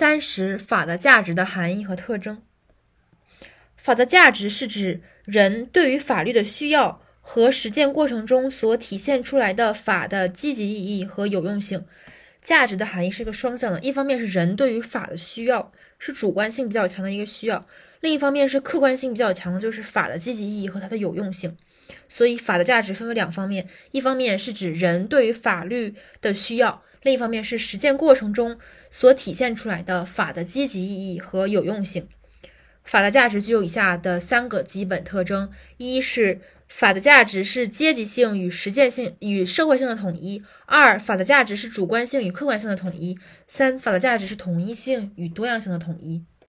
三十、法的价值的含义和特征。法的价值是指人对于法律的需要和实践过程中所体现出来的法的积极意义和有用性。价值的含义是一个双向的，一方面是人对于法的需要，是主观性比较强的一个需要；另一方面是客观性比较强的，就是法的积极意义和它的有用性。所以，法的价值分为两方面，一方面是指人对于法律的需要，另一方面是实践过程中所体现出来的法的积极意义和有用性。法的价值具有以下的三个基本特征：一是法的价值是阶级性与实践性与社会性的统一；二，法的价值是主观性与客观性的统一；三，法的价值是统一性与多样性的统一。